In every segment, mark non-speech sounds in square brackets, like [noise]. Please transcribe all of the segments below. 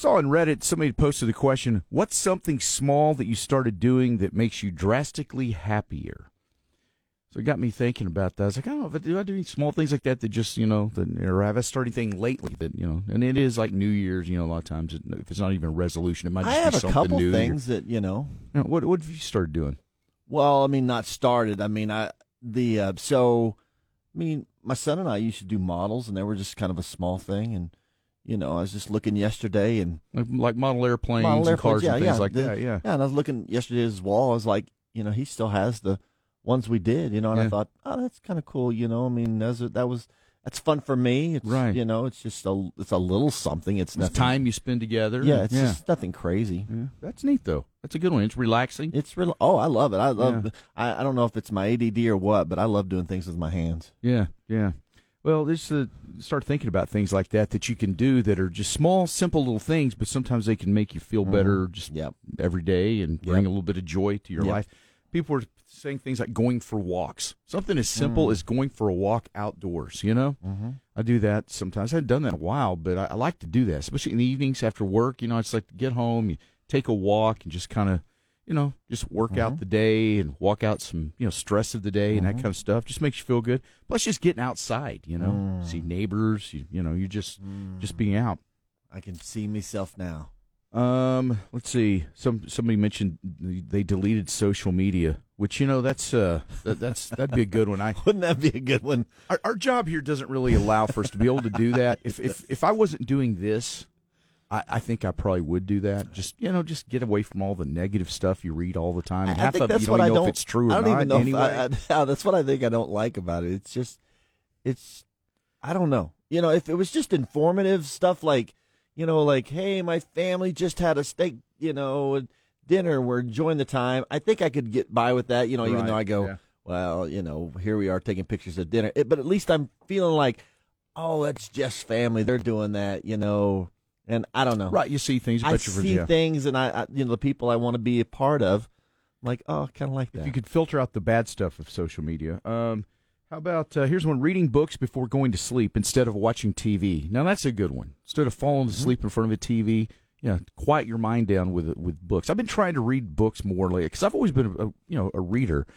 Saw on Reddit somebody posted the question, "What's something small that you started doing that makes you drastically happier?" So it got me thinking about that. I was like, I don't know, but do I do any small things like that that just, you know, that, or have I started anything lately that, you know, and it is like New Year's, you know, a lot of times it, if it's not even a resolution, it might just I have be a something couple new. things that you know. You know, what what have you started doing? Well, I mean, not started. I mean, I the uh, so, I mean, my son and I used to do models, and they were just kind of a small thing. And you know, I was just looking yesterday, and Like, model airplanes model and airplanes, cars yeah, and things yeah, like the- that. Yeah. yeah. And I was looking yesterday at his wall. I was like, you know, he still has the ones we did. You know, and Yeah. I thought, oh, that's kind of cool. You know, I mean, that's, that was that's fun for me. It's, Right. You know, it's just a it's a little something. It's It's time you spend together. Yeah, it's yeah. just nothing crazy. yeah. That's neat though. That's a good one. It's relaxing. It's real. Oh, I love it. I love. I, I don't know if it's my ADD or what, but I love doing things with my hands. Yeah, yeah. Well, just uh, start thinking about things like that that you can do that are just small, simple little things, but sometimes they can make you feel better just Yep. every day and bring Yep. a little bit of joy to your Yep. life. People are saying things like going for walks. Something as simple Mm. as going for a walk outdoors. You know, Mm-hmm. I do that sometimes. I haven't done that in a while, but I, I like to do that, especially in the evenings after work. You know, it's like to get home, you take a walk, and just kind of, you know, just work Mm-hmm. out the day and walk out some, you know, stress of the day and that kind of stuff. Just makes you feel good. Plus, just getting outside. You know, Mm. see neighbors. You, you know, you're just just being out. I can see myself now. Um, let's see. Some somebody mentioned they deleted social media, which you know that's uh that, that's that'd be a good one. I [laughs] Wouldn't that be a good one? our, our job here doesn't really allow for us to be able to do that. If if if I wasn't doing this, I, I think I probably would do that. Just you know, just get away from all the negative stuff you read all the time. And I half think of that's you don't what I know don't. if it's true or I don't not. even know. anyway. If I, I, [laughs] that's what I think I don't like about it. It's just, it's, I don't know. You know, if it was just informative stuff like, you know, like, hey, my family just had a steak, you know, dinner. We're enjoying the time. I think I could get by with that. You know, even Right, though I go, yeah. well, you know, here we are taking pictures of dinner. It, but at least I'm feeling like, oh, that's just family. They're doing that, you know. And I don't know. right, you see things. I see things, and I, I, you know, the people I want to be a part of. I'm like, oh, kind of like that. If you could filter out the bad stuff of social media. Um, how about uh, here's one: reading books before going to sleep instead of watching TV. Now that's a good one. Instead of falling Mm-hmm. asleep in front of a TV, you know, quiet your mind down with with books. I've been trying to read books more lately because I've always been a you know a reader,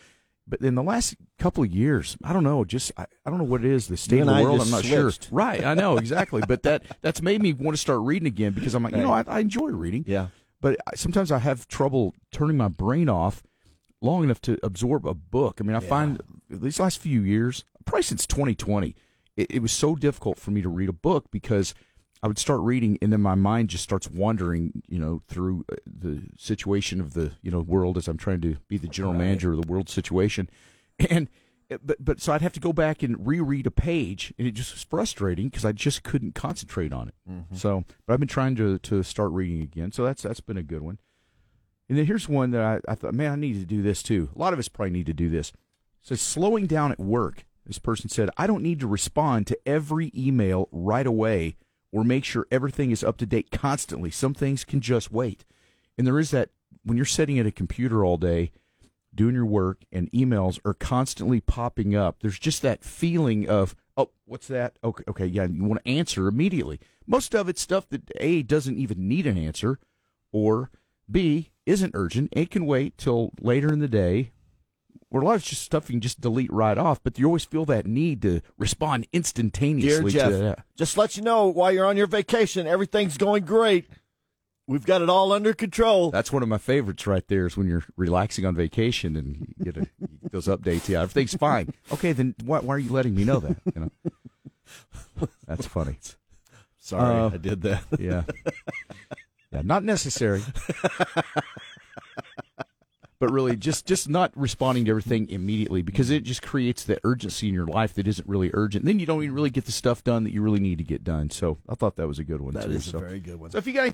but in the last couple of years, I don't know, just I, I don't know what it is. The state of the I world, I'm not switched. sure. Right, I know exactly, but that [laughs] that's made me want to start reading again because I'm like, you know, I, I enjoy reading yeah. but I- sometimes I have trouble turning my brain off long enough to absorb a book. I mean, I find these last few years, probably since 2020, it, it was so difficult for me to read a book because I would start reading and then my mind just starts wandering, you know, through uh, the situation of the, you know, world as I'm trying to be the general manager of the world situation. [laughs] And, but, but so I'd have to go back and reread a page and it just was frustrating because I just couldn't concentrate on it. So, but I've been trying to, to start reading again. So that's, that's been a good one. And then here's one that I, I thought, man, I need to do this too. A lot of us probably need to do this. Says slowing down at work. This person said, I don't need to respond to every email right away or make sure everything is up to date constantly. Some things can just wait. And there is that when you're sitting at a computer all day doing your work and emails are constantly popping up, there's just that feeling of, oh, what's that? Okay, okay, yeah, you want to answer immediately. Most of it's stuff that A doesn't even need an answer or B isn't urgent. It can wait till later in the day. Or a lot of just stuff you can just delete right off, but you always feel that need to respond Dear instantaneously Jeff, to that. just let you know while you're on your vacation, everything's going great. We've got it all under control. That's one of my favorites right there is when you're relaxing on vacation and you get, a, you get those updates. Yeah, everything's fine. Okay, then why, why are you letting me know that? You know, that's funny. Sorry, Uh, I did that. Yeah, yeah, not necessary. [laughs] but really, just just not responding to everything immediately because it just creates that urgency in your life that isn't really urgent. Then you don't even really get the stuff done that you really need to get done. So I thought that was a good one That too. is a very good one. so if you got